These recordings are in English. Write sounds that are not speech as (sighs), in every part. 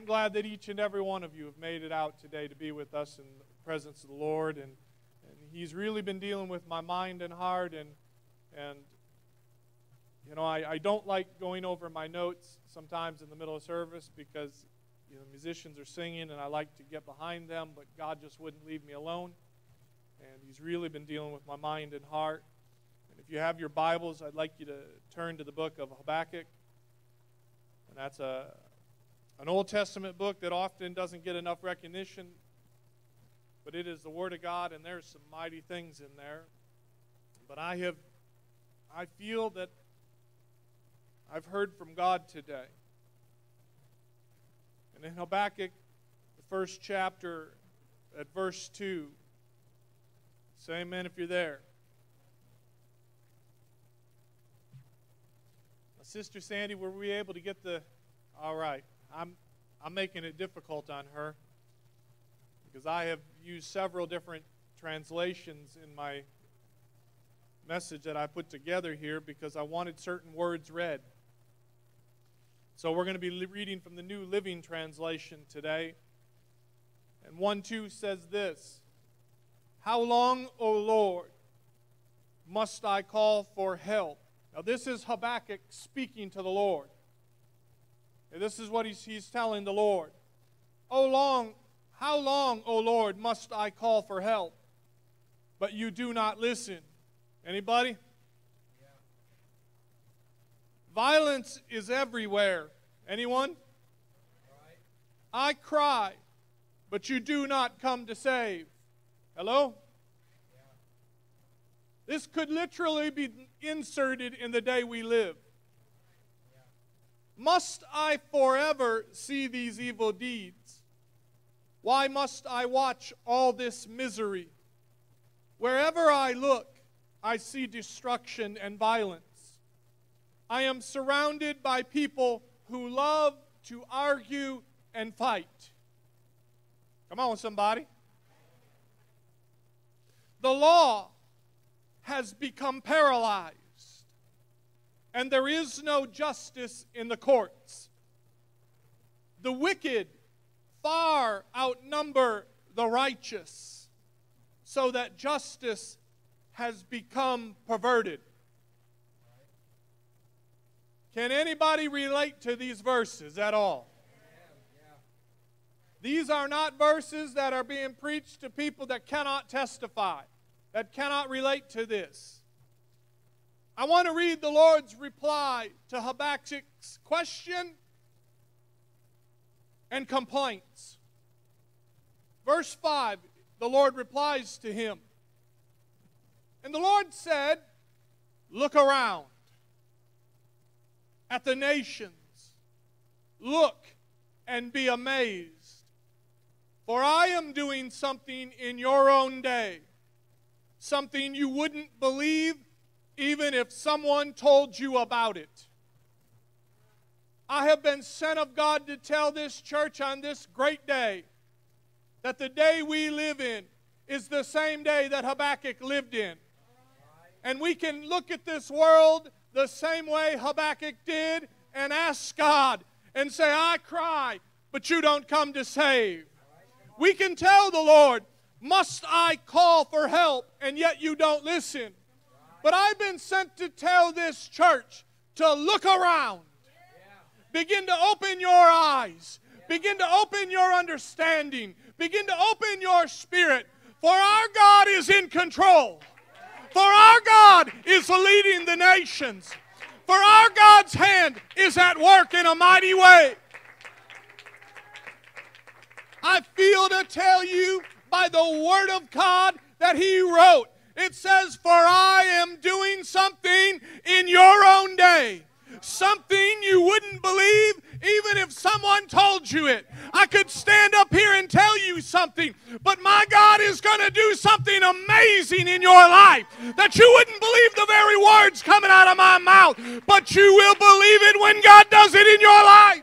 I'm glad that each and every one of you have made it out today to be with us in the presence of the Lord. And, and He's really been dealing with my mind and heart. And, and you know, I, I don't like going over my notes sometimes in the middle of service because you know, musicians are singing and I like to get behind them, but God just wouldn't leave me alone. And He's really been dealing with my mind and heart. And if you have your Bibles, I'd like you to turn to the book of Habakkuk. And that's a, an Old Testament book that often doesn't get enough recognition, but it is the Word of God, and there's some mighty things in there. But I have, I feel that I've heard from God today. And in Habakkuk, the first chapter, at verse 2, say amen if you're there. Sister Sandy, were we able to get the. All right. I'm, I'm making it difficult on her because I have used several different translations in my message that I put together here because I wanted certain words read. So we're going to be reading from the New Living Translation today. And 1 2 says this How long, O Lord, must I call for help? Now, this is Habakkuk speaking to the Lord. And this is what he's, he's telling the Lord. Oh, long, how long, O Lord, must I call for help? But you do not listen. Anybody? Yeah. Violence is everywhere. Anyone? Right. I cry, but you do not come to save. Hello? This could literally be inserted in the day we live. Must I forever see these evil deeds? Why must I watch all this misery? Wherever I look, I see destruction and violence. I am surrounded by people who love to argue and fight. Come on, somebody. The law has become paralyzed, and there is no justice in the courts. The wicked far outnumber the righteous, so that justice has become perverted. Can anybody relate to these verses at all? These are not verses that are being preached to people that cannot testify that cannot relate to this. I want to read the Lord's reply to Habakkuk's question and complaints. Verse 5, the Lord replies to him. And the Lord said, Look around at the nations, look and be amazed. For I am doing something in your own day something you wouldn't believe even if someone told you about it. I have been sent of God to tell this church on this great day that the day we live in is the same day that Habakkuk lived in. And we can look at this world the same way Habakkuk did and ask God and say, I cry, but you don't come to save. We can tell the Lord, must I call for help and yet you don't listen? But I've been sent to tell this church to look around. Begin to open your eyes. Begin to open your understanding. Begin to open your spirit. For our God is in control. For our God is leading the nations. For our God's hand is at work in a mighty way. I feel to tell you by the Word of God that He wrote. It says, For I am doing something in your own day. Something you wouldn't believe even if someone told you it. I could stand up here and tell you something, but my God is going to do something amazing in your life that you wouldn't believe the very words coming out of my mouth, but you will believe it when God does it in your life.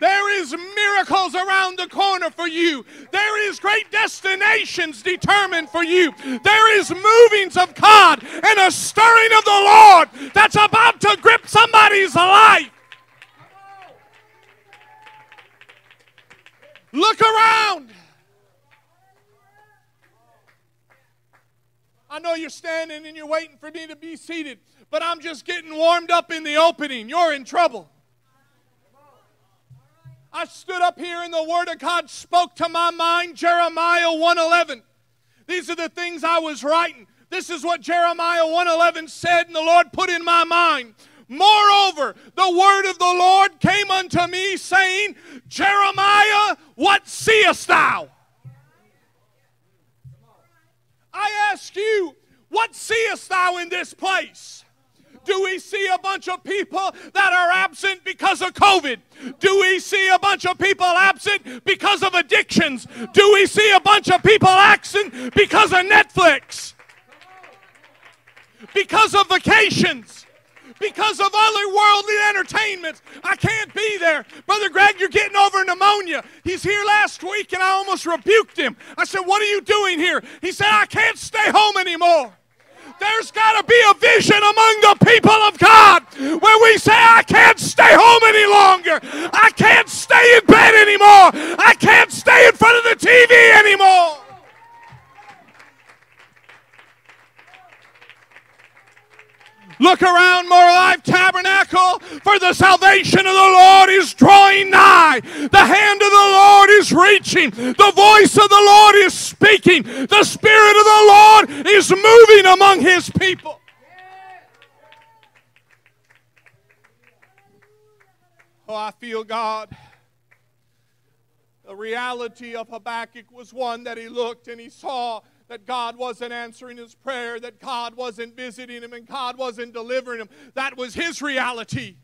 There is miracles around the corner for you. There is great destinations determined for you. There is movings of God and a stirring of the Lord that's about to grip somebody's life. Look around. I know you're standing and you're waiting for me to be seated, but I'm just getting warmed up in the opening. You're in trouble. I stood up here and the word of God spoke to my mind, Jeremiah 111. These are the things I was writing. This is what Jeremiah 111 said and the Lord put in my mind. Moreover, the word of the Lord came unto me, saying, Jeremiah, what seest thou? I ask you, what seest thou in this place? Do we see a bunch of people that are absent because of COVID? Do we see a bunch of people absent because of addictions? Do we see a bunch of people absent because of Netflix? Because of vacations? because of other worldly entertainments. I can't be there. Brother Greg, you're getting over pneumonia. He's here last week and I almost rebuked him. I said, What are you doing here? He said, I can't stay home anymore. There's got to be a vision among the people of God where we say, I can't stay home any longer. I can't stay in bed anymore. I can't stay in front of the TV anymore. Look around, More Life Tabernacle, for the salvation of the Lord is drawing nigh. The hand of the Lord is reaching. The voice of the Lord is speaking. The Spirit of the Lord is moving among His people. Oh, I feel God. The reality of Habakkuk was one that he looked and he saw that God wasn't answering his prayer, that God wasn't visiting him, and God wasn't delivering him. That was his reality.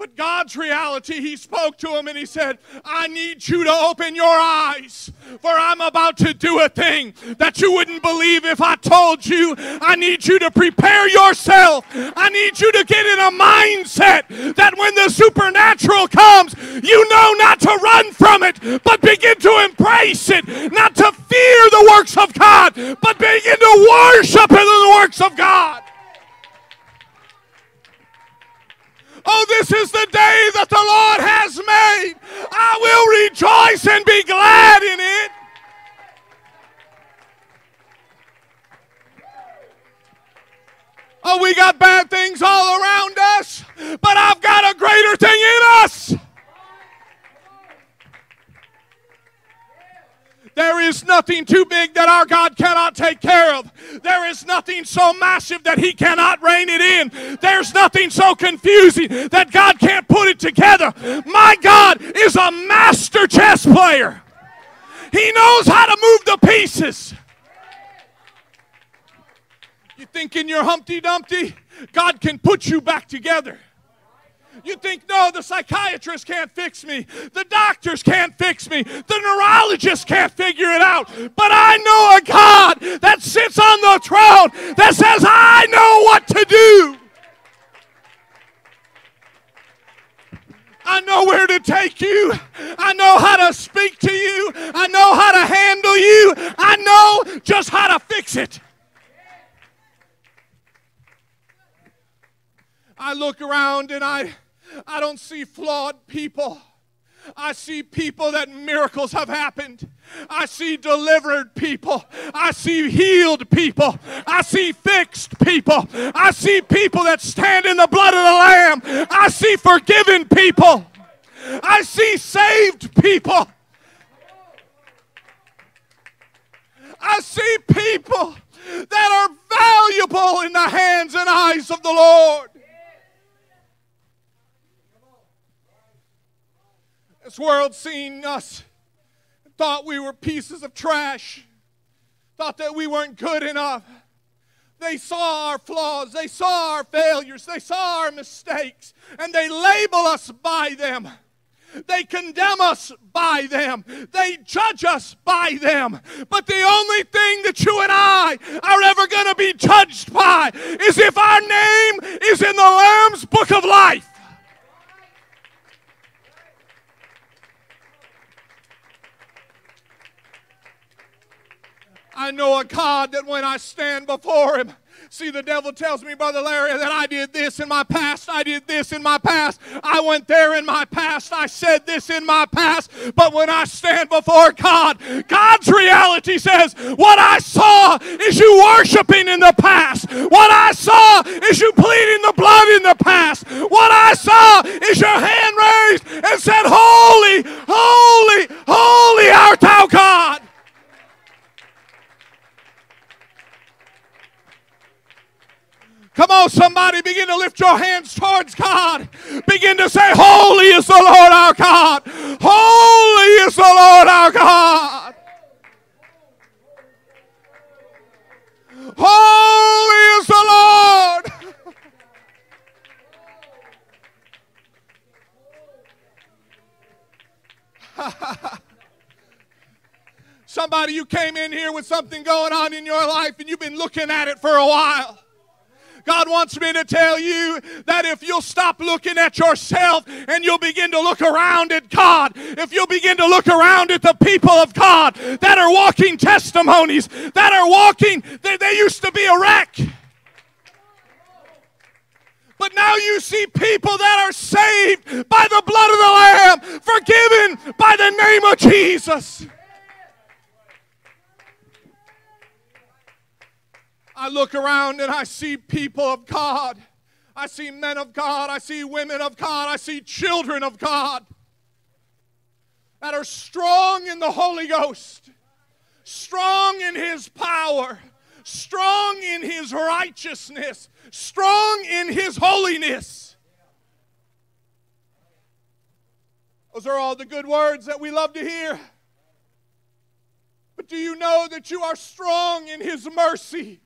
But God's reality, He spoke to him and He said, I need you to open your eyes, for I'm about to do a thing that you wouldn't believe if I told you. I need you to prepare yourself. I need you to get in a mindset that when the supernatural comes, you know not to run from it, but begin to embrace it, not to fear the works of God, but begin to worship in the works of God. Oh, this is the day that the Lord has made. I will rejoice and be glad in it. Oh, we got bad things all around us, but I've got a greater thing in us. There is nothing too big that our God cannot take care of. There is nothing so massive that He cannot rein it in. There's nothing so confusing that God can't put it together. My God is a master chess player, He knows how to move the pieces. You thinking you're Humpty Dumpty? God can put you back together. You think, no, the psychiatrist can't fix me. The doctors can't fix me. The neurologist can't figure it out. But I know a God that sits on the throne that says, I know what to do. I know where to take you. I know how to speak to you. I know how to handle you. I know just how to fix it. I look around and I I don't see flawed people. I see people that miracles have happened. I see delivered people. I see healed people. I see fixed people. I see people that stand in the blood of the Lamb. I see forgiven people. I see saved people. I see people that are valuable in the hands and eyes of the Lord. This world seen us thought we were pieces of trash, thought that we weren't good enough. They saw our flaws, they saw our failures, they saw our mistakes, and they label us by them. They condemn us by them. They judge us by them. But the only thing that you and I are ever going to be judged by is if our name is in the Lamb's book of life. I know a God that when I stand before Him, See, the devil tells me, Brother Larry, that I did this in my past, I did this in my past, I went there in my past, I said this in my past. But when I stand before God, God's reality says, What I saw is you worshiping in the past. What I saw is you pleading the blood in the past. What I saw is your hand raised and said, Holy, holy, holy art thou God. Come on, somebody, begin to lift your hands towards God. Begin to say, Holy is the Lord our God. Holy is the Lord our God. Holy is the Lord. (laughs) Somebody, you came in here with something going on in your life and you've been looking at it for a while. God wants me to tell you that if you'll stop looking at yourself and you'll begin to look around at God, if you'll begin to look around at the people of God that are walking testimonies, that are walking, they, they used to be a wreck. But now you see people that are saved by the blood of the Lamb, forgiven by the name of Jesus. I look around and I see people of God. I see men of God. I see women of God. I see children of God that are strong in the Holy Ghost, strong in His power, strong in His righteousness, strong in His holiness. Those are all the good words that we love to hear. But do you know that you are strong in His mercy?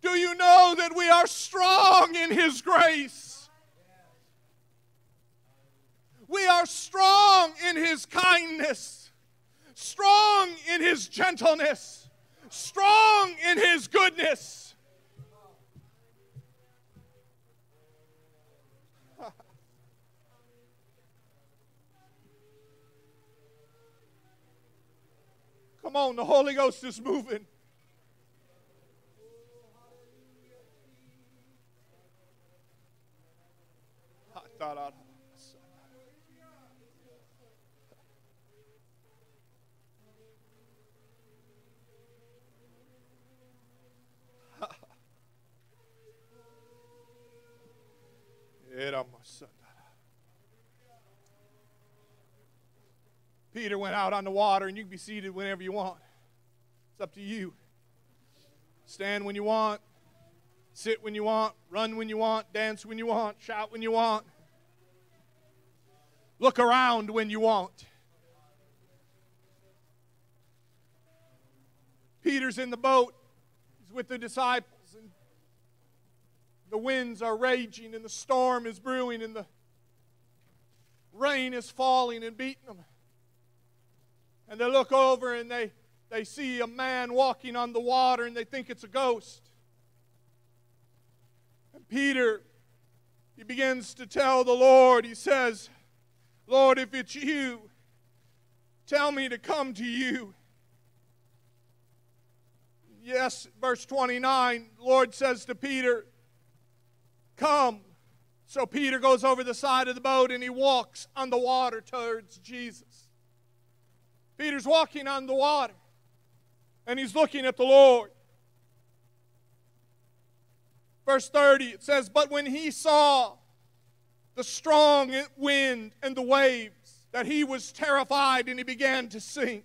Do you know that we are strong in His grace? We are strong in His kindness, strong in His gentleness, strong in His goodness. (laughs) Come on, the Holy Ghost is moving. Peter went out on the water, and you can be seated whenever you want. It's up to you. Stand when you want, sit when you want, run when you want, dance when you want, shout when you want. Look around when you want. Peter's in the boat. He's with the disciples. And the winds are raging, and the storm is brewing, and the rain is falling and beating them. And they look over and they, they see a man walking on the water, and they think it's a ghost. And Peter, he begins to tell the Lord, he says, Lord, if it's you, tell me to come to you. Yes, verse 29, Lord says to Peter, Come. So Peter goes over the side of the boat and he walks on the water towards Jesus. Peter's walking on the water and he's looking at the Lord. Verse 30, it says, But when he saw the strong wind and the waves that he was terrified and he began to sink.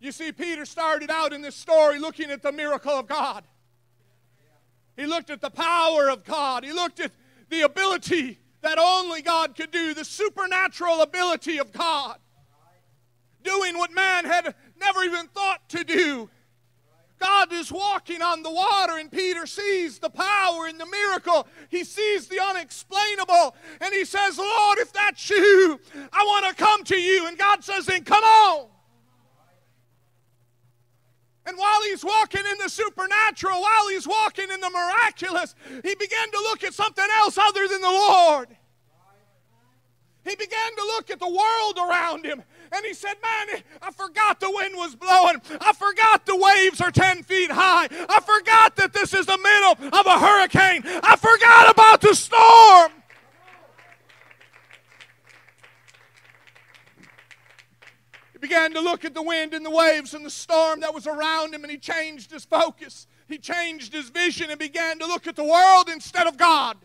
You see, Peter started out in this story looking at the miracle of God. He looked at the power of God. He looked at the ability that only God could do, the supernatural ability of God. Doing what man had never even thought to do. God is walking on the water, and Peter sees the power and the miracle. He sees the unexplainable, and he says, Lord, if that's you, I want to come to you. And God says, Then come on. And while he's walking in the supernatural, while he's walking in the miraculous, he began to look at something else other than the Lord. he began to look at the world around him and he said, Man, I forgot the wind was blowing. I forgot the waves are 10 feet high. I forgot that this is the middle of a hurricane. I forgot about the storm. He began to look at the wind and the waves and the storm that was around him and he changed his focus. He changed his vision and began to look at the world instead of God.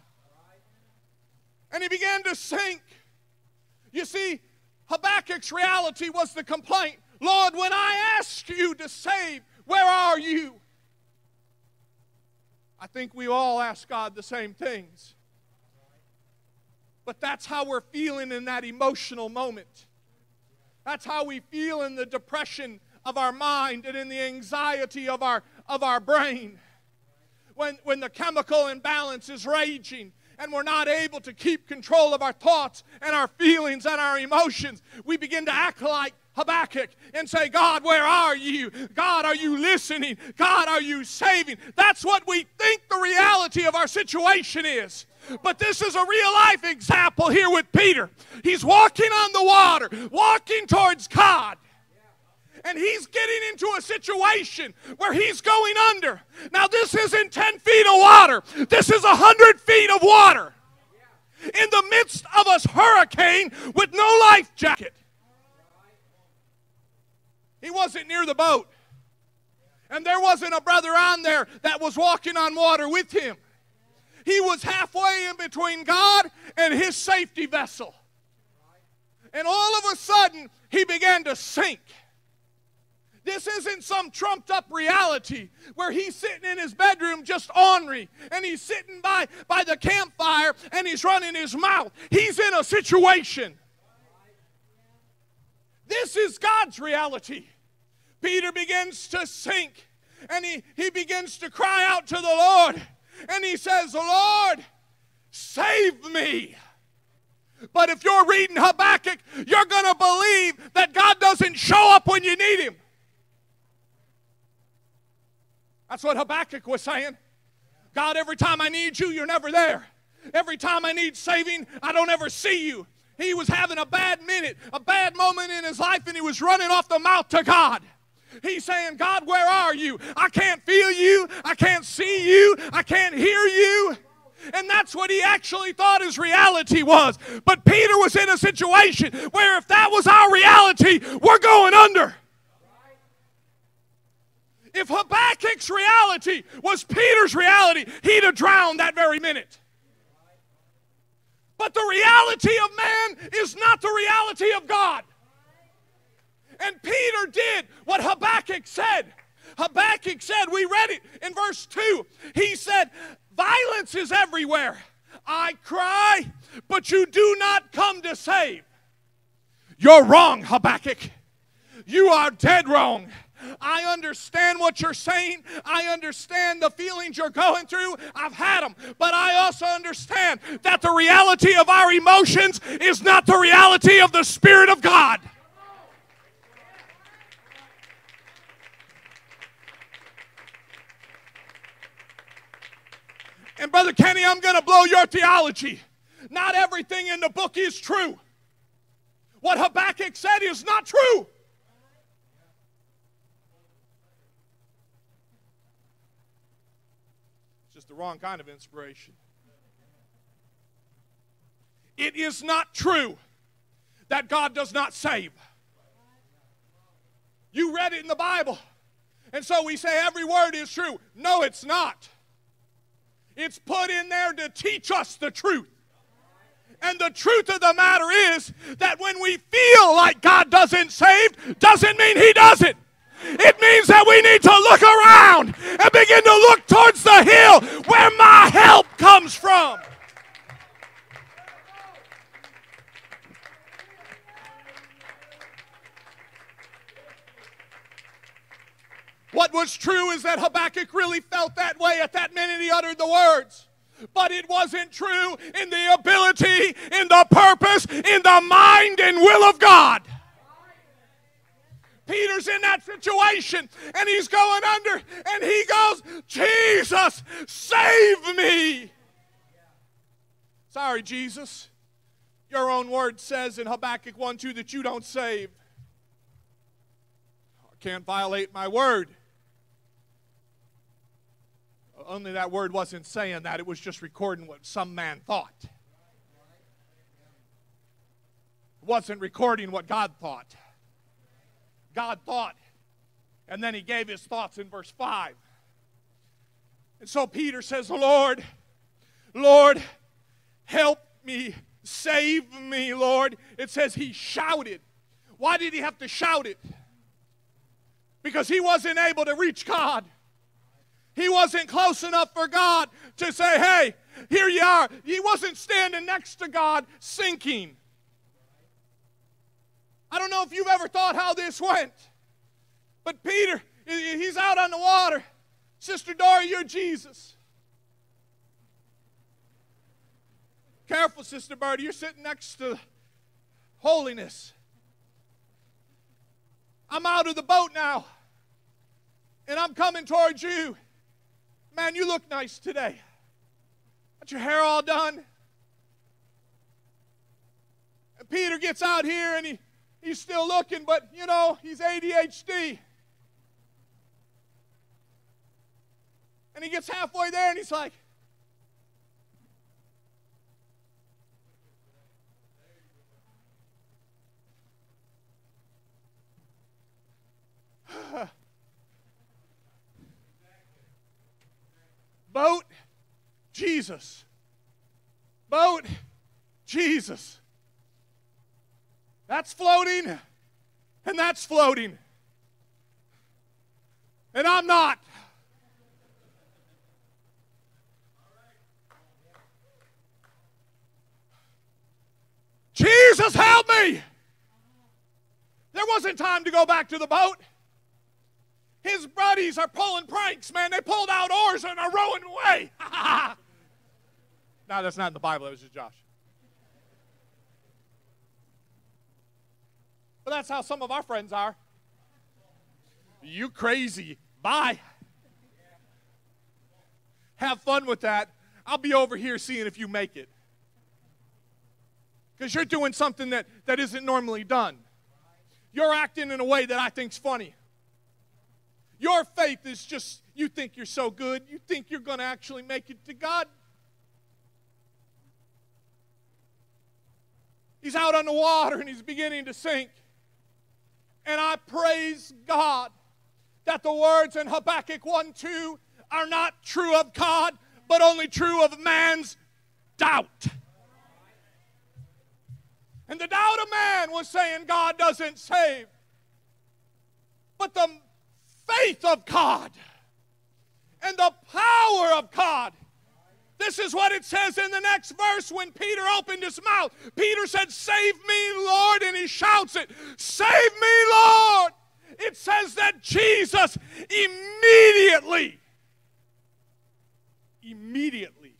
And he began to sink you see, Habakkuk's reality was the complaint Lord, when I ask you to save, where are you? I think we all ask God the same things. But that's how we're feeling in that emotional moment. That's how we feel in the depression of our mind and in the anxiety of our, of our brain. When, when the chemical imbalance is raging and we're not able to keep control of our thoughts and our feelings and our emotions, we begin to act like Habakkuk and say, God, where are you? God, are you listening? God, are you saving? That's what we think the reality of our situation is. But this is a real life example here with Peter. He's walking on the water, walking towards God and he's getting into a situation where he's going under. Now, this isn't 10 feet of water, this is 100 feet of water in the midst of a hurricane with no life jacket. He wasn't near the boat. And there wasn't a brother on there that was walking on water with him. He was halfway in between God and his safety vessel. And all of a sudden, he began to sink. This isn't some trumped up reality where he's sitting in his bedroom just ornery and he's sitting by, by the campfire and he's running his mouth. He's in a situation. This is God's reality. Peter begins to sink and he, he begins to cry out to the Lord and he says, Lord, save me. But if you're reading Habakkuk, you're going to believe that God doesn't show up when you need him. That's what Habakkuk was saying. God, every time I need you, you're never there. Every time I need saving, I don't ever see you. He was having a bad minute, a bad moment in his life, and he was running off the mouth to God. He's saying, God, where are you? I can't feel you. I can't see you. I can't hear you. And that's what he actually thought his reality was. But Peter was in a situation where if that was our reality, we're going under. If Habakkuk's reality was Peter's reality, he'd have drowned that very minute. But the reality of man is not the reality of God. And Peter did what Habakkuk said. Habakkuk said, we read it in verse 2. He said, Violence is everywhere. I cry, but you do not come to save. You're wrong, Habakkuk. You are dead wrong. I understand what you're saying. I understand the feelings you're going through. I've had them. But I also understand that the reality of our emotions is not the reality of the Spirit of God. And Brother Kenny, I'm going to blow your theology. Not everything in the book is true. What Habakkuk said is not true. Wrong kind of inspiration. It is not true that God does not save. You read it in the Bible. And so we say every word is true. No, it's not. It's put in there to teach us the truth. And the truth of the matter is that when we feel like God doesn't save, doesn't mean He doesn't. It means that we need to look around and begin to look towards the hill where my help comes from. What was true is that Habakkuk really felt that way at that minute he uttered the words. But it wasn't true in the ability, in the purpose, in the mind and will of God. Peter's in that situation and he's going under and he goes, Jesus, save me. Sorry, Jesus. Your own word says in Habakkuk 1 2 that you don't save. I can't violate my word. Only that word wasn't saying that, it was just recording what some man thought. It wasn't recording what God thought. God thought, and then he gave his thoughts in verse 5. And so Peter says, Lord, Lord, help me, save me, Lord. It says he shouted. Why did he have to shout it? Because he wasn't able to reach God. He wasn't close enough for God to say, hey, here you are. He wasn't standing next to God sinking. I don't know if you've ever thought how this went, but Peter, he's out on the water. Sister Dora, you're Jesus. Careful, Sister Birdie, you're sitting next to holiness. I'm out of the boat now, and I'm coming towards you. Man, you look nice today. Got your hair all done. And Peter gets out here and he, he's still looking, but you know, he's ADHD. And he gets halfway there and he's like, (sighs) Boat, Jesus. Boat, Jesus. That's floating, and that's floating. And I'm not. Jesus, help me! There wasn't time to go back to the boat. His buddies are pulling pranks, man. They pulled out oars and are rowing away. (laughs) no, that's not in the Bible. That was just Josh. But that's how some of our friends are. You crazy. Bye. Have fun with that. I'll be over here seeing if you make it. Because you're doing something that, that isn't normally done. You're acting in a way that I think's funny. Your faith is just, you think you're so good, you think you're going to actually make it to God. He's out on the water and he's beginning to sink. And I praise God that the words in Habakkuk 1 2 are not true of God, but only true of man's doubt. And the doubt of man was saying God doesn't save. But the faith of God and the power of God. This is what it says in the next verse when Peter opened his mouth. Peter said, Save me, Lord, and he shouts it, Save me, Lord. It says that Jesus immediately, immediately.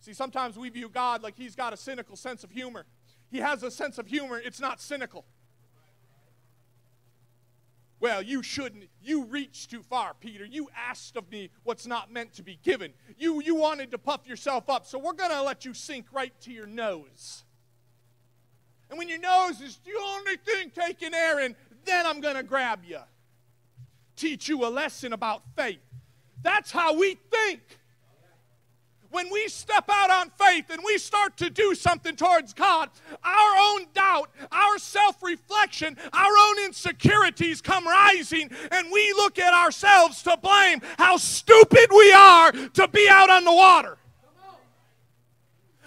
See, sometimes we view God like he's got a cynical sense of humor. He has a sense of humor, it's not cynical. Well, you shouldn't. You reached too far, Peter. You asked of me what's not meant to be given. You, you wanted to puff yourself up, so we're going to let you sink right to your nose. And when your nose is the only thing taking air in, then I'm going to grab you. Teach you a lesson about faith. That's how we think when we step out on faith and we start to do something towards God, our own doubt, our self reflection, our own insecurities come rising, and we look at ourselves to blame how stupid we are to be out on the water.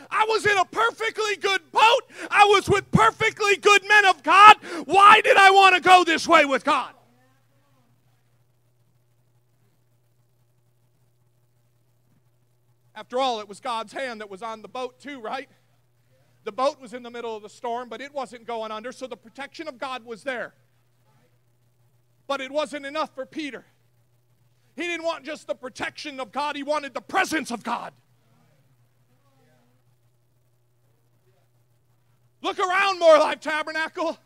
I was in a perfectly good boat. I was with perfectly good men of God. Why did I want to go this way with God? After all, it was God's hand that was on the boat, too, right? The boat was in the middle of the storm, but it wasn't going under, so the protection of God was there. But it wasn't enough for Peter. He didn't want just the protection of God, he wanted the presence of God. Look around, More Life Tabernacle.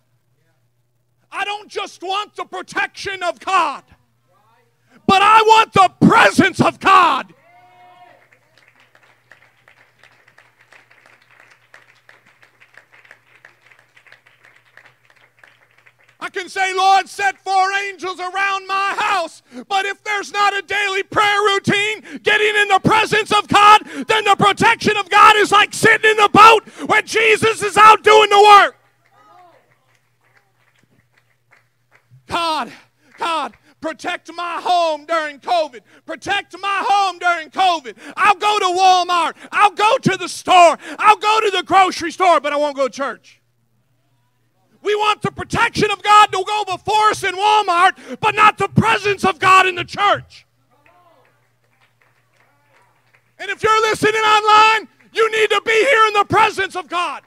I don't just want the protection of God, but I want the presence of God. Can say, Lord, set four angels around my house. But if there's not a daily prayer routine, getting in the presence of God, then the protection of God is like sitting in the boat when Jesus is out doing the work. God, God, protect my home during COVID. Protect my home during COVID. I'll go to Walmart. I'll go to the store. I'll go to the grocery store, but I won't go to church. We want the protection of God to go before us in Walmart, but not the presence of God in the church. And if you're listening online, you need to be here in the presence of God.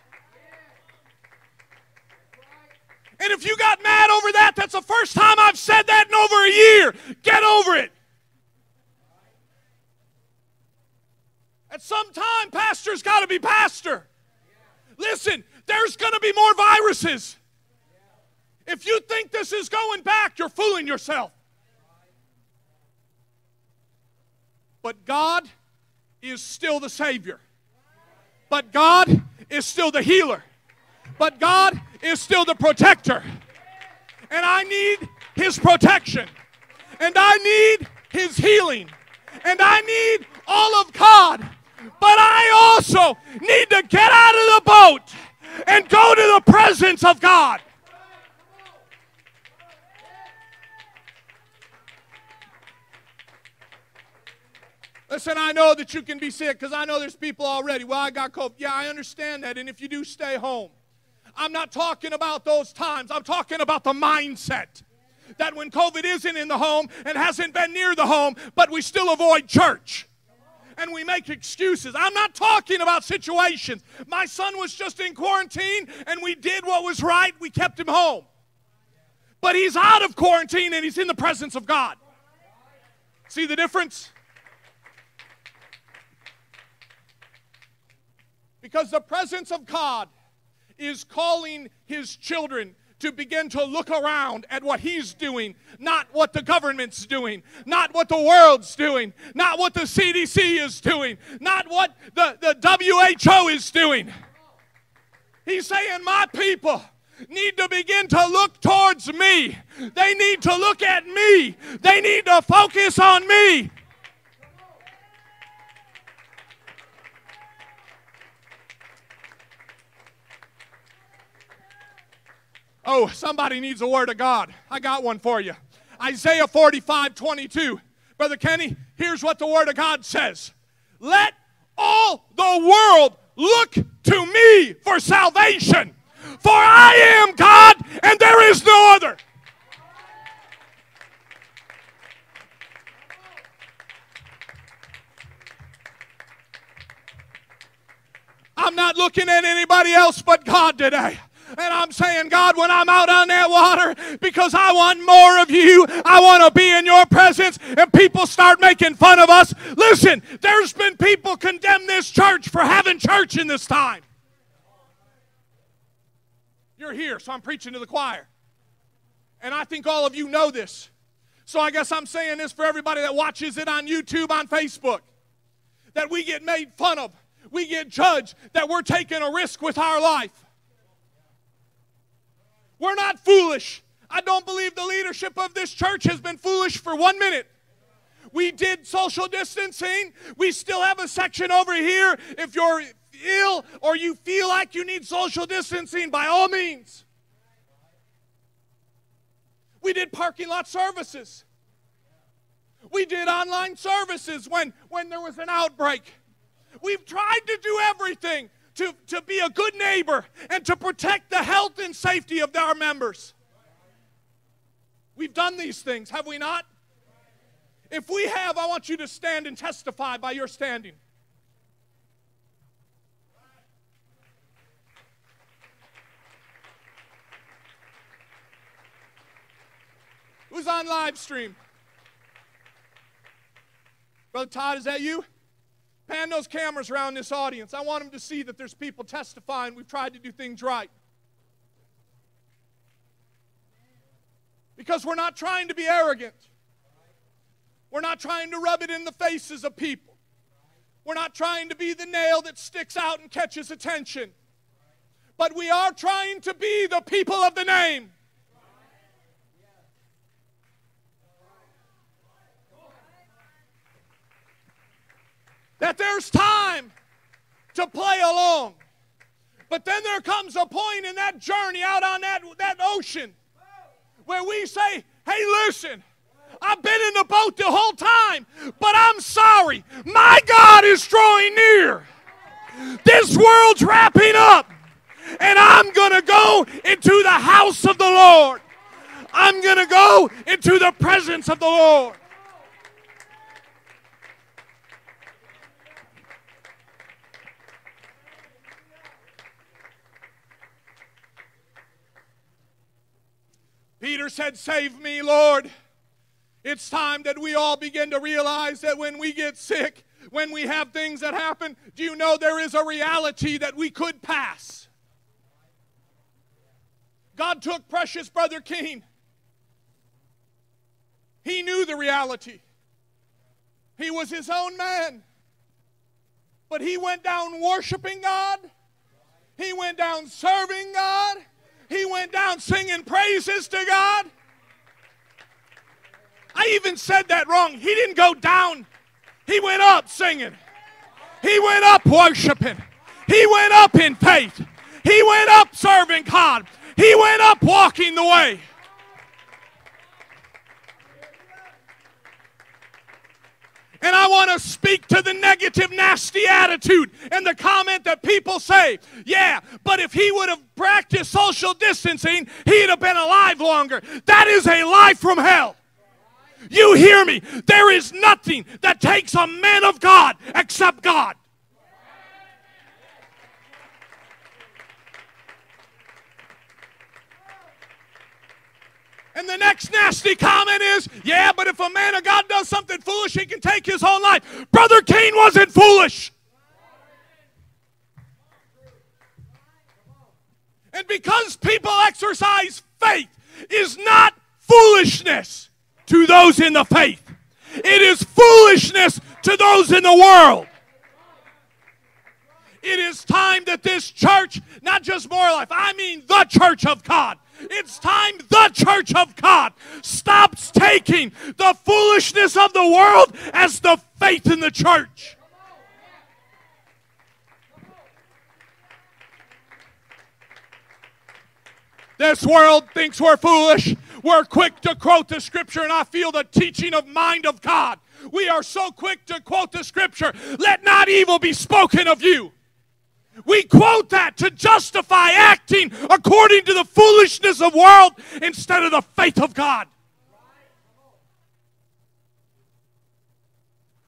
And if you got mad over that, that's the first time I've said that in over a year. Get over it. At some time, pastor's got to be pastor. Listen, there's going to be more viruses. If you think this is going back, you're fooling yourself. But God is still the Savior. But God is still the healer. But God is still the protector. And I need His protection. And I need His healing. And I need all of God. But I also need to get out of the boat and go to the presence of God. Listen, I know that you can be sick because I know there's people already. Well, I got COVID. Yeah, I understand that. And if you do, stay home. I'm not talking about those times. I'm talking about the mindset that when COVID isn't in the home and hasn't been near the home, but we still avoid church and we make excuses. I'm not talking about situations. My son was just in quarantine and we did what was right. We kept him home. But he's out of quarantine and he's in the presence of God. See the difference? Because the presence of God is calling his children to begin to look around at what he's doing, not what the government's doing, not what the world's doing, not what the CDC is doing, not what the, the WHO is doing. He's saying, My people need to begin to look towards me. They need to look at me. They need to focus on me. Oh, somebody needs a word of God. I got one for you. Isaiah 45 22. Brother Kenny, here's what the word of God says Let all the world look to me for salvation, for I am God and there is no other. I'm not looking at anybody else but God today. And I'm saying, God, when I'm out on that water, because I want more of you, I want to be in your presence, and people start making fun of us. Listen, there's been people condemn this church for having church in this time. You're here, so I'm preaching to the choir. And I think all of you know this. So I guess I'm saying this for everybody that watches it on YouTube, on Facebook, that we get made fun of, we get judged, that we're taking a risk with our life. We're not foolish. I don't believe the leadership of this church has been foolish for one minute. We did social distancing. We still have a section over here. If you're ill or you feel like you need social distancing, by all means. We did parking lot services. We did online services when, when there was an outbreak. We've tried to do everything to, to be a good neighbor and to protect the health and safety of our members. We've done these things, have we not? If we have, I want you to stand and testify by your standing. Who's on live stream? Brother Todd, is that you? Pan those cameras around this audience. I want them to see that there's people testifying we've tried to do things right. Because we're not trying to be arrogant. We're not trying to rub it in the faces of people. We're not trying to be the nail that sticks out and catches attention. But we are trying to be the people of the name. That there's time to play along. But then there comes a point in that journey out on that, that ocean where we say, hey, listen, I've been in the boat the whole time, but I'm sorry. My God is drawing near. This world's wrapping up, and I'm going to go into the house of the Lord. I'm going to go into the presence of the Lord. Peter said, Save me, Lord. It's time that we all begin to realize that when we get sick, when we have things that happen, do you know there is a reality that we could pass? God took precious brother Cain. He knew the reality. He was his own man. But he went down worshiping God. He went down serving God. He went down singing praises to God. I even said that wrong. He didn't go down, he went up singing. He went up worshiping. He went up in faith. He went up serving God. He went up walking the way. And I want to speak to the negative, nasty attitude and the comment that people say, yeah, but if he would have practiced social distancing, he'd have been alive longer. That is a lie from hell. You hear me? There is nothing that takes a man of God except God. And the next nasty comment is, yeah, but if a man of God does something foolish, he can take his whole life. Brother Cain wasn't foolish. And because people exercise faith is not foolishness to those in the faith. It is foolishness to those in the world. It is time that this church, not just more life, I mean the church of God, it's time the church of God stops taking the foolishness of the world as the faith in the church. This world thinks we're foolish. We're quick to quote the scripture, and I feel the teaching of mind of God. We are so quick to quote the scripture, let not evil be spoken of you. We quote that to justify acting according to the foolishness of world instead of the faith of God.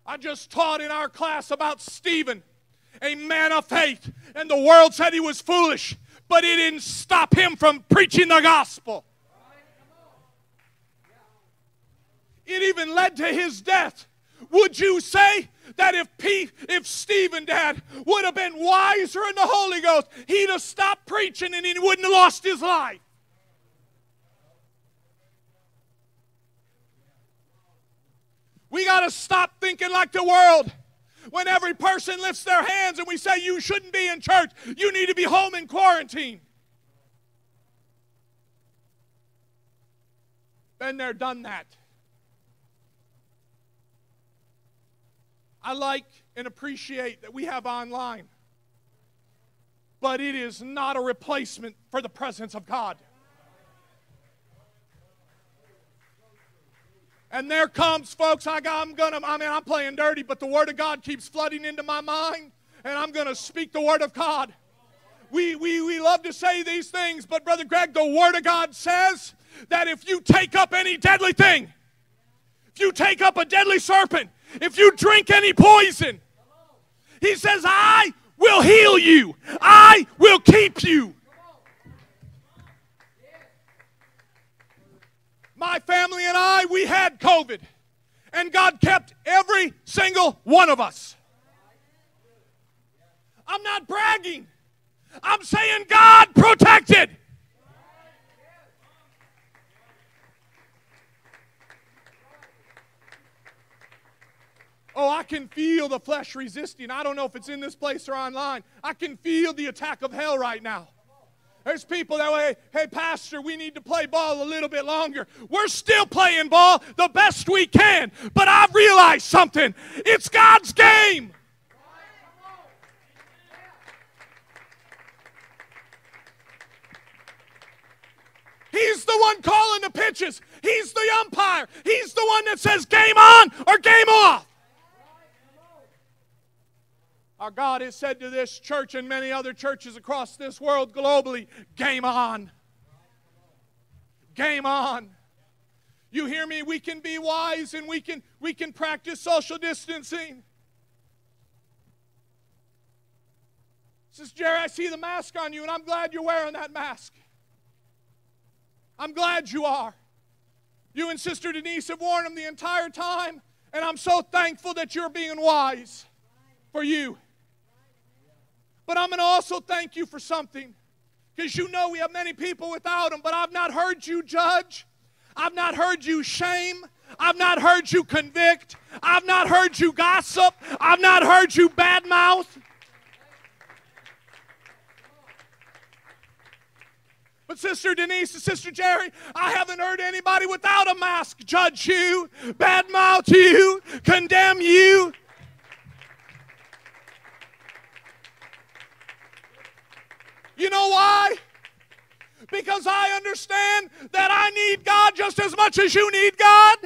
I just taught in our class about Stephen, a man of faith, and the world said he was foolish, but it didn't stop him from preaching the gospel. It even led to his death. Would you say that if Pete, if Stephen, Dad, would have been wiser in the Holy Ghost, he'd have stopped preaching and he wouldn't have lost his life. We got to stop thinking like the world. When every person lifts their hands and we say, You shouldn't be in church, you need to be home in quarantine. Been there, done that. I like and appreciate that we have online, but it is not a replacement for the presence of God. And there comes, folks. I got, I'm gonna. I mean, I'm playing dirty, but the Word of God keeps flooding into my mind, and I'm gonna speak the Word of God. We we we love to say these things, but brother Greg, the Word of God says that if you take up any deadly thing, if you take up a deadly serpent, if you drink any poison, he says, I will heal you, I will keep you. My family and I, we had COVID, and God kept every single one of us. I'm not bragging. I'm saying God protected. Oh, I can feel the flesh resisting. I don't know if it's in this place or online. I can feel the attack of hell right now. There's people that way, hey, Pastor, we need to play ball a little bit longer. We're still playing ball the best we can, but I've realized something. It's God's game. He's the one calling the pitches. He's the umpire. He's the one that says game on or game off. Our God has said to this church and many other churches across this world globally game on. Game on. You hear me? We can be wise and we can, we can practice social distancing. Says Jerry, I see the mask on you, and I'm glad you're wearing that mask. I'm glad you are. You and Sister Denise have worn them the entire time, and I'm so thankful that you're being wise for you. But I'm going to also thank you for something. Because you know we have many people without them, but I've not heard you judge. I've not heard you shame. I've not heard you convict. I've not heard you gossip. I've not heard you badmouth. But Sister Denise and Sister Jerry, I haven't heard anybody without a mask judge you, badmouth you, condemn you. You know why? Because I understand that I need God just as much as you need God.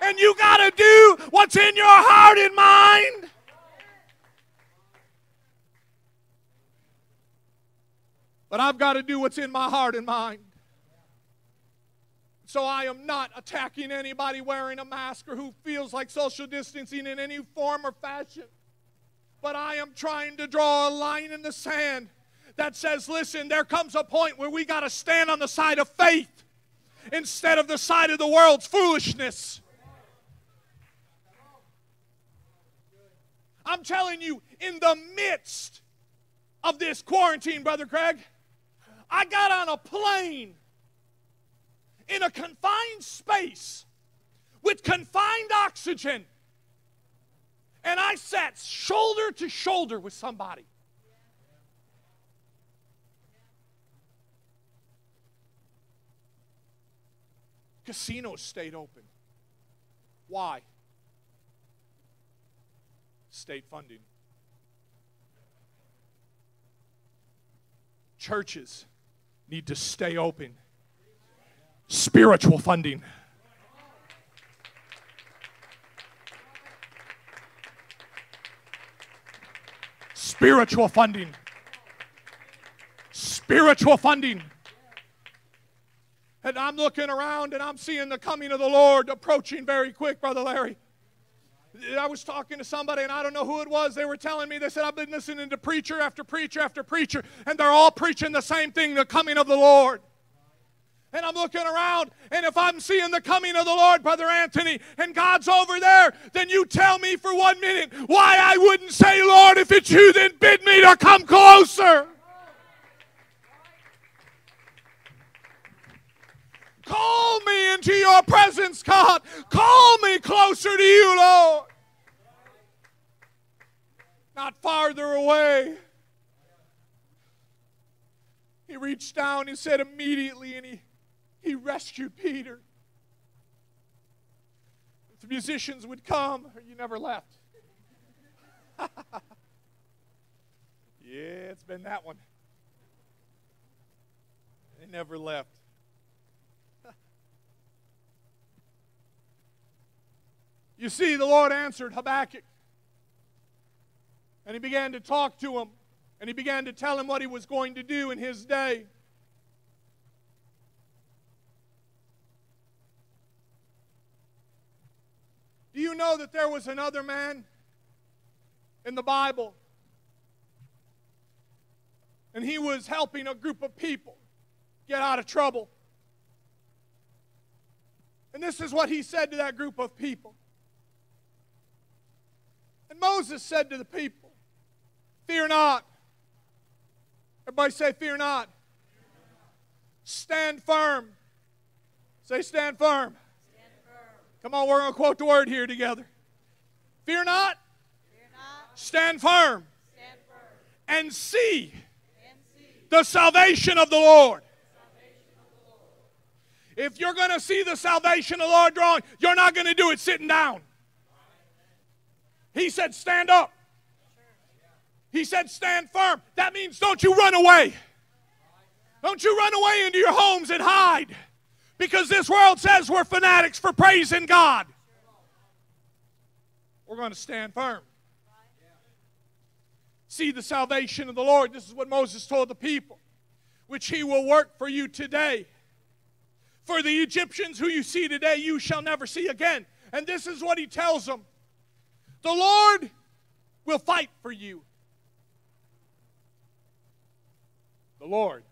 And you got to do what's in your heart and mind. But I've got to do what's in my heart and mind. So I am not attacking anybody wearing a mask or who feels like social distancing in any form or fashion. But I am trying to draw a line in the sand that says, listen, there comes a point where we got to stand on the side of faith instead of the side of the world's foolishness. I'm telling you, in the midst of this quarantine, Brother Craig, I got on a plane in a confined space with confined oxygen, and I sat shoulder to shoulder with somebody. Casinos stayed open. Why? State funding. Churches need to stay open. Spiritual funding. Spiritual funding. Spiritual funding. And I'm looking around and I'm seeing the coming of the Lord approaching very quick, Brother Larry. I was talking to somebody, and I don't know who it was. They were telling me, they said, I've been listening to preacher after preacher after preacher, and they're all preaching the same thing the coming of the Lord. And I'm looking around, and if I'm seeing the coming of the Lord, Brother Anthony, and God's over there, then you tell me for one minute why I wouldn't say, Lord, if it's you, then bid me to come closer. Call me into your presence, God. Call me closer to you, Lord. Not farther away. He reached down, he said immediately, and he, he rescued Peter. The musicians would come, you never left. (laughs) yeah, it's been that one. They never left. You see, the Lord answered Habakkuk. And he began to talk to him. And he began to tell him what he was going to do in his day. Do you know that there was another man in the Bible? And he was helping a group of people get out of trouble. And this is what he said to that group of people and Moses said to the people, Fear not. Everybody say, Fear not. Stand firm. Say, Stand firm. Stand firm. Come on, we're going to quote the word here together. Fear not. Fear not. Stand, firm. Stand firm. And see, and see. the salvation of the Lord. If you're going to see the salvation of the Lord drawing, you're not going to do it sitting down. He said, Stand up. He said, Stand firm. That means don't you run away. Don't you run away into your homes and hide Because this world says we're fanatics for praising God. We're going to stand firm. See the salvation of the Lord. This is what Moses told the people, which he will work for you today. For the Egyptians who you see today, you shall never see again. And this is what he tells them The Lord will fight for you. The Lord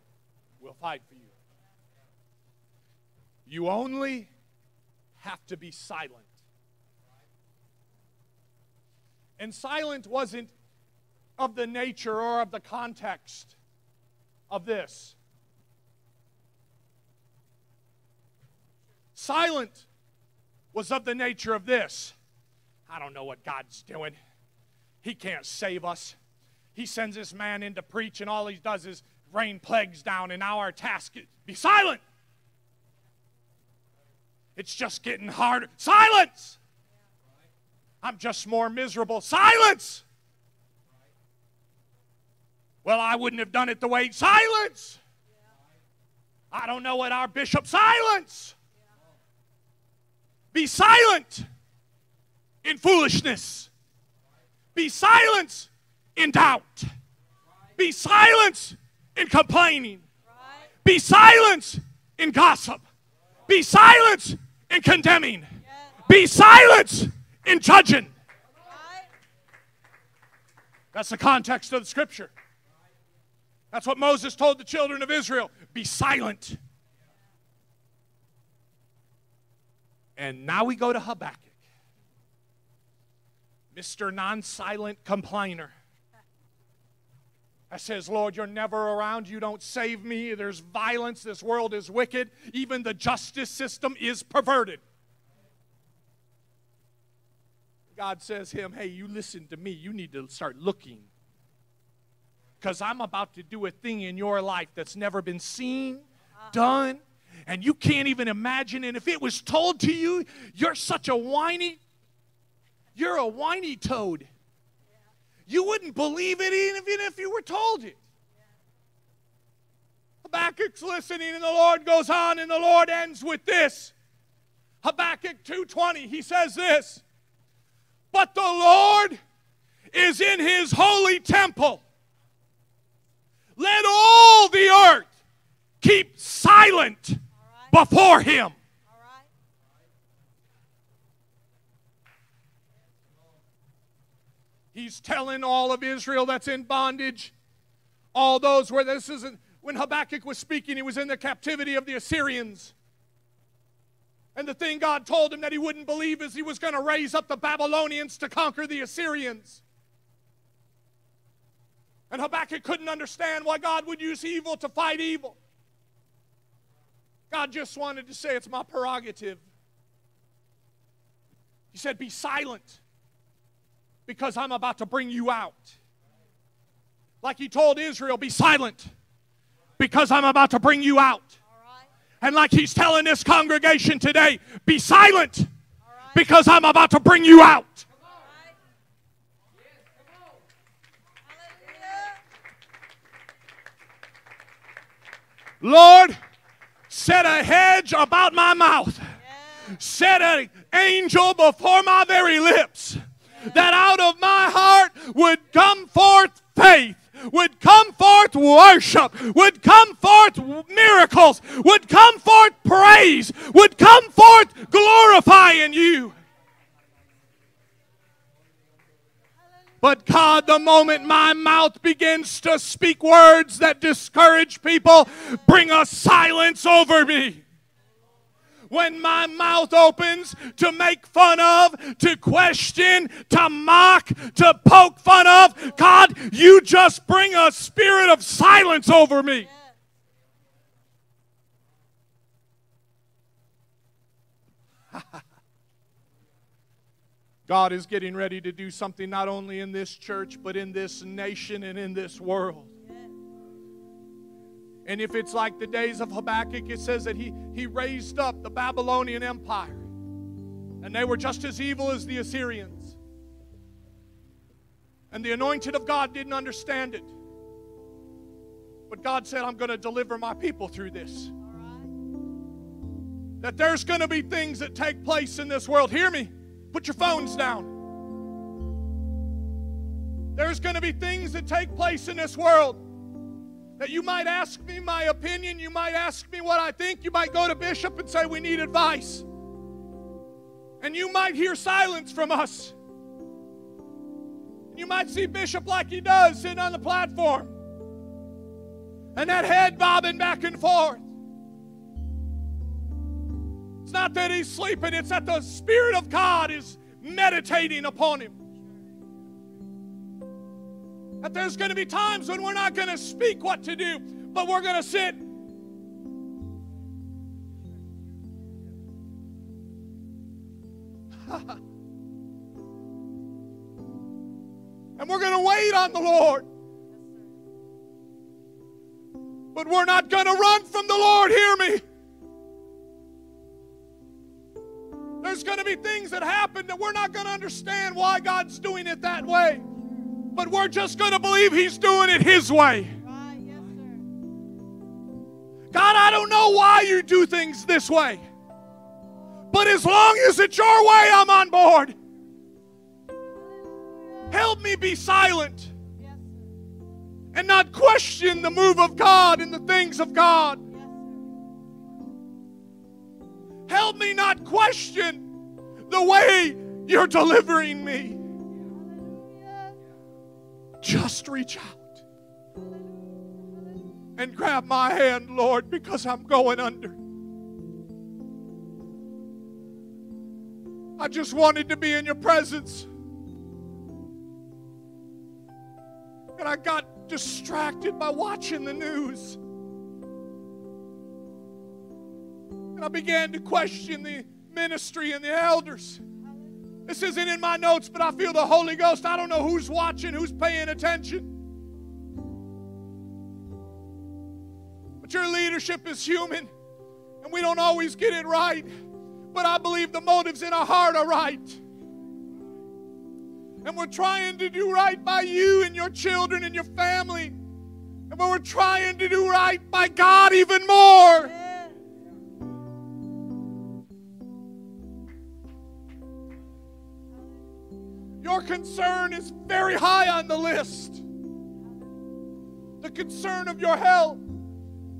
will fight for you. You only have to be silent. And silent wasn't of the nature or of the context of this. Silent was of the nature of this. I don't know what God's doing. He can't save us. He sends this man in to preach, and all he does is rain plagues down, and now our task is be silent. It's just getting harder. Silence! I'm just more miserable. Silence! Well, I wouldn't have done it the way. Silence! I don't know what our bishop. Silence! Be silent in foolishness. Be silent in doubt. Be silent in complaining. Be silent in gossip. Be silent in condemning. Be silent in judging. That's the context of the scripture. That's what Moses told the children of Israel be silent. And now we go to Habakkuk, Mr. Non silent complainer. I says, Lord, you're never around. You don't save me. There's violence. This world is wicked. Even the justice system is perverted. God says him, hey, you listen to me. You need to start looking. Because I'm about to do a thing in your life that's never been seen, done, and you can't even imagine. And if it was told to you, you're such a whiny, you're a whiny toad. You wouldn't believe it even if you were told it. Habakkuk's listening, and the Lord goes on, and the Lord ends with this. Habakkuk 2:20, he says this. But the Lord is in his holy temple. Let all the earth keep silent before him. He's telling all of Israel that's in bondage, all those where this isn't, when Habakkuk was speaking, he was in the captivity of the Assyrians. And the thing God told him that he wouldn't believe is he was going to raise up the Babylonians to conquer the Assyrians. And Habakkuk couldn't understand why God would use evil to fight evil. God just wanted to say, It's my prerogative. He said, Be silent because I'm about to bring you out. Like he told Israel, Be silent because I'm about to bring you out. And like he's telling this congregation today, Be silent because I'm about to bring you out. Lord, set a hedge about my mouth. Set an angel before my very lips. That out of my heart would come forth faith would come forth worship, would come forth miracles, would come forth praise, would come forth glorifying you. But God, the moment my mouth begins to speak words that discourage people, bring a silence over me. When my mouth opens to make fun of, to question, to mock, to poke fun of, God, you just bring a spirit of silence over me. (laughs) God is getting ready to do something not only in this church, but in this nation and in this world. And if it's like the days of Habakkuk, it says that he, he raised up the Babylonian Empire. And they were just as evil as the Assyrians. And the anointed of God didn't understand it. But God said, I'm going to deliver my people through this. that there's going to be things that take place in this world. Hear me. Put your phones down. There's going to be things that take place in this world that you might ask me my opinion, you might ask me what I think, you might go to Bishop and say, We need advice. And you might hear silence from us. You might see Bishop like he does sitting on the platform and that head bobbing back and forth. It's not that he's sleeping, it's that the Spirit of God is meditating upon him. That there's going to be times when we're not going to speak what to do, but we're going to sit. (laughs) and we're going to wait on the Lord. But we're not going to run from the Lord, hear me. There's going to be things that happen that we're not going to understand why God's doing it that way but we're just going to believe He's doing it His way. God, I don't know why you do things this way, but as long as it's your way, I'm on board. Help me be silent and not question the move of God and the things of God. Help me not question the way you're delivering me. Just reach out and grab my hand, Lord, because I'm going under. I just wanted to be in your presence. And I got distracted by watching the news. And I began to question the ministry and the elders. This isn't in my notes, but I feel the Holy Ghost. I don't know who's watching, who's paying attention. But your leadership is human, and we don't always get it right. But I believe the motives in our heart are right. And we're trying to do right by you and your children and your family. And we're trying to do right by God even more. Your concern is very high on the list. The concern of your health,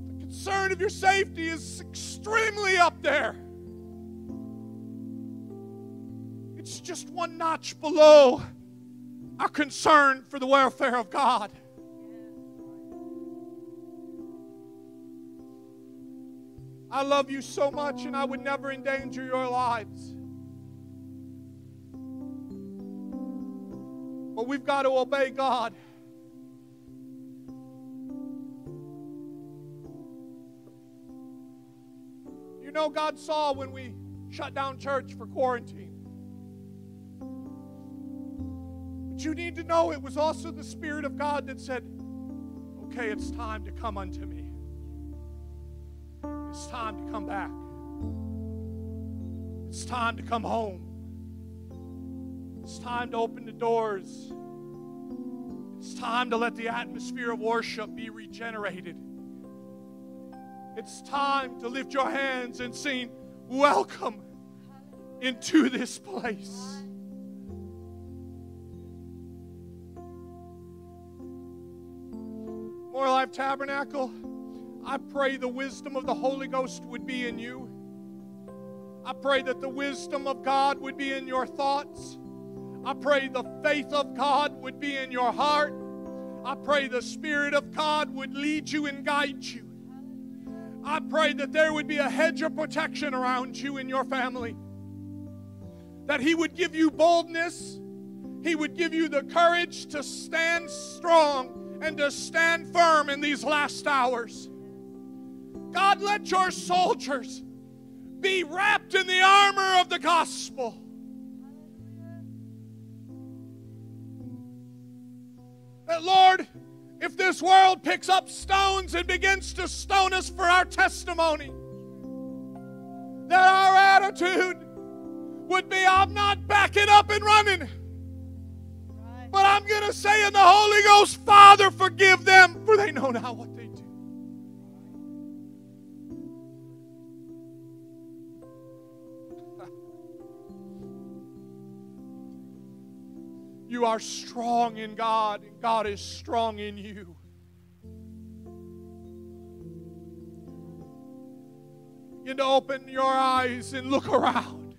the concern of your safety is extremely up there. It's just one notch below our concern for the welfare of God. I love you so much, and I would never endanger your lives. But we've got to obey God. You know, God saw when we shut down church for quarantine. But you need to know it was also the Spirit of God that said, okay, it's time to come unto me. It's time to come back. It's time to come home. It's time to open the doors. It's time to let the atmosphere of worship be regenerated. It's time to lift your hands and sing, Welcome into this place. More Life Tabernacle, I pray the wisdom of the Holy Ghost would be in you. I pray that the wisdom of God would be in your thoughts. I pray the faith of God would be in your heart. I pray the Spirit of God would lead you and guide you. I pray that there would be a hedge of protection around you and your family. That He would give you boldness, He would give you the courage to stand strong and to stand firm in these last hours. God, let your soldiers be wrapped in the armor of the gospel. Lord, if this world picks up stones and begins to stone us for our testimony, that our attitude would be I'm not backing up and running. But I'm going to say in the Holy Ghost, Father, forgive them, for they know not what they you are strong in God and God is strong in you. You need to open your eyes and look around.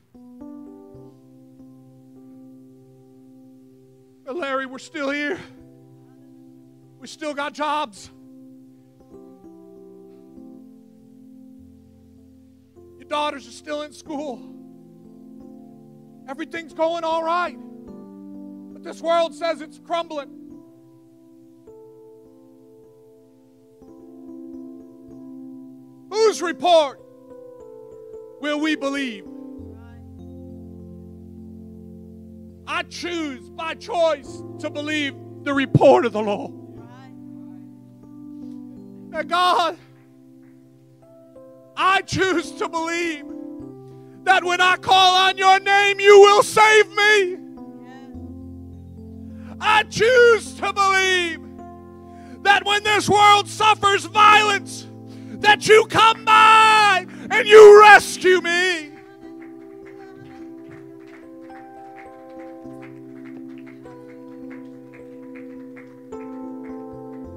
But Larry, we're still here. We still got jobs. Your daughters are still in school. Everything's going all right. But this world says it's crumbling. Whose report will we believe? I choose by choice to believe the report of the Lord. Now, God, I choose to believe that when I call on your name, you will save me. I choose to believe that when this world suffers violence, that you come by and you rescue me.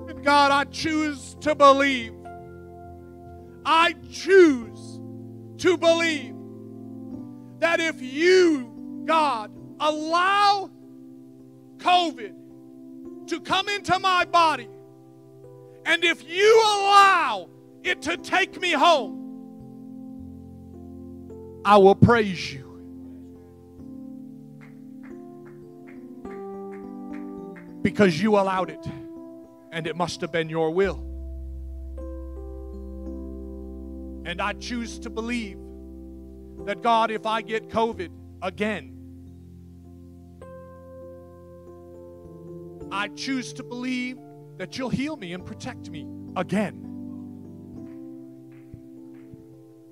And God, I choose to believe. I choose to believe that if you, God, allow COVID to come into my body, and if you allow it to take me home, I will praise you. Because you allowed it, and it must have been your will. And I choose to believe that God, if I get COVID again, I choose to believe that you'll heal me and protect me again.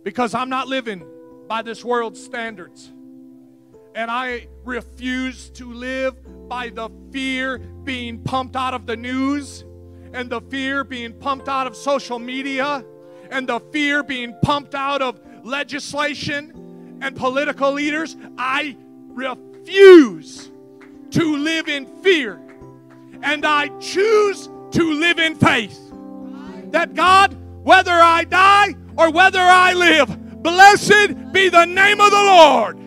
Because I'm not living by this world's standards. And I refuse to live by the fear being pumped out of the news and the fear being pumped out of social media and the fear being pumped out of legislation and political leaders. I refuse to live in fear and I choose to live in faith. That God, whether I die or whether I live, blessed be the name of the Lord.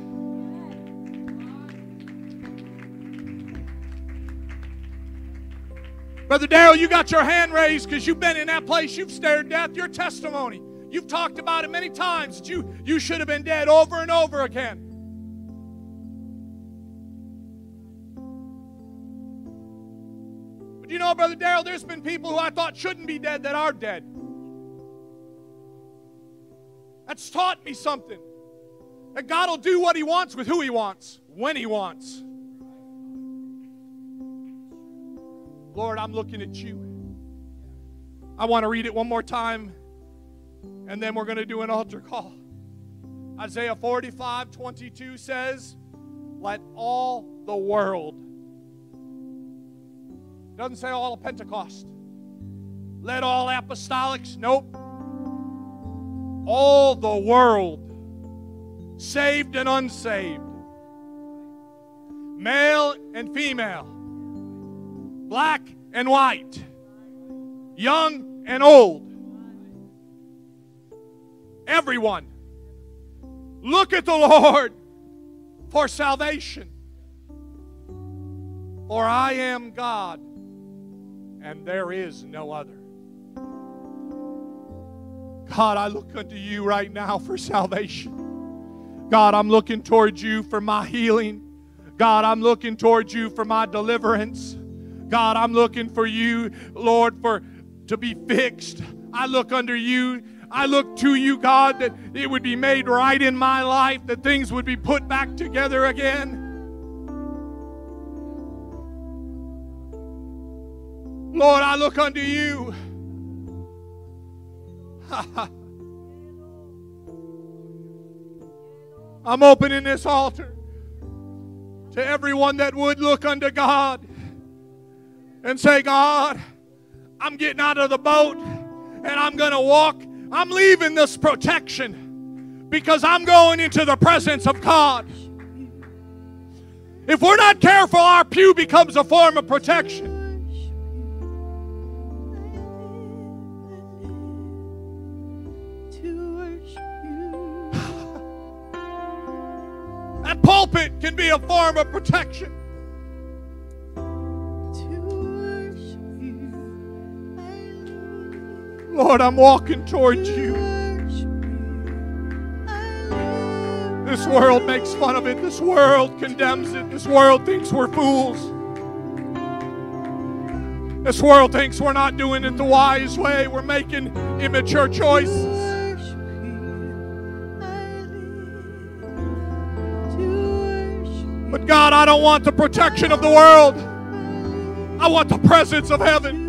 Brother Darrell, you got your hand raised because you've been in that place. You've stared death. Your testimony. You've talked about it many times that you, you should have been dead over and over again. But you know, Brother Daryl, there's been people who I thought shouldn't be dead that are dead. That's taught me something. That God will do what He wants with who He wants, when He wants. Lord, I'm looking at you. I want to read it one more time, and then we're going to do an altar call. Isaiah 45 22 says, Let all the world, it doesn't say all of Pentecost, let all apostolics, nope, all the world, saved and unsaved, male and female. Black and white, young and old. Everyone, look at the Lord for salvation. For I am God, and there is no other. God, I look unto you right now for salvation. God, I'm looking towards you for my healing. God, I'm looking towards you for my deliverance. God, I'm looking for you, Lord, for to be fixed. I look under you. I look to you, God, that it would be made right in my life, that things would be put back together again. Lord, I look unto you. (laughs) I'm opening this altar to everyone that would look unto God and say, God, I'm getting out of the boat and I'm going to walk. I'm leaving this protection because I'm going into the presence of God. If we're not careful, our pew becomes a form of protection. Pulpit can be a form of protection. Lord, I'm walking towards you. This world makes fun of it. This world condemns it. This world thinks we're fools. This world thinks we're not doing it the wise way. We're making immature choices. But God, I don't want the protection of the world. I want the presence of heaven.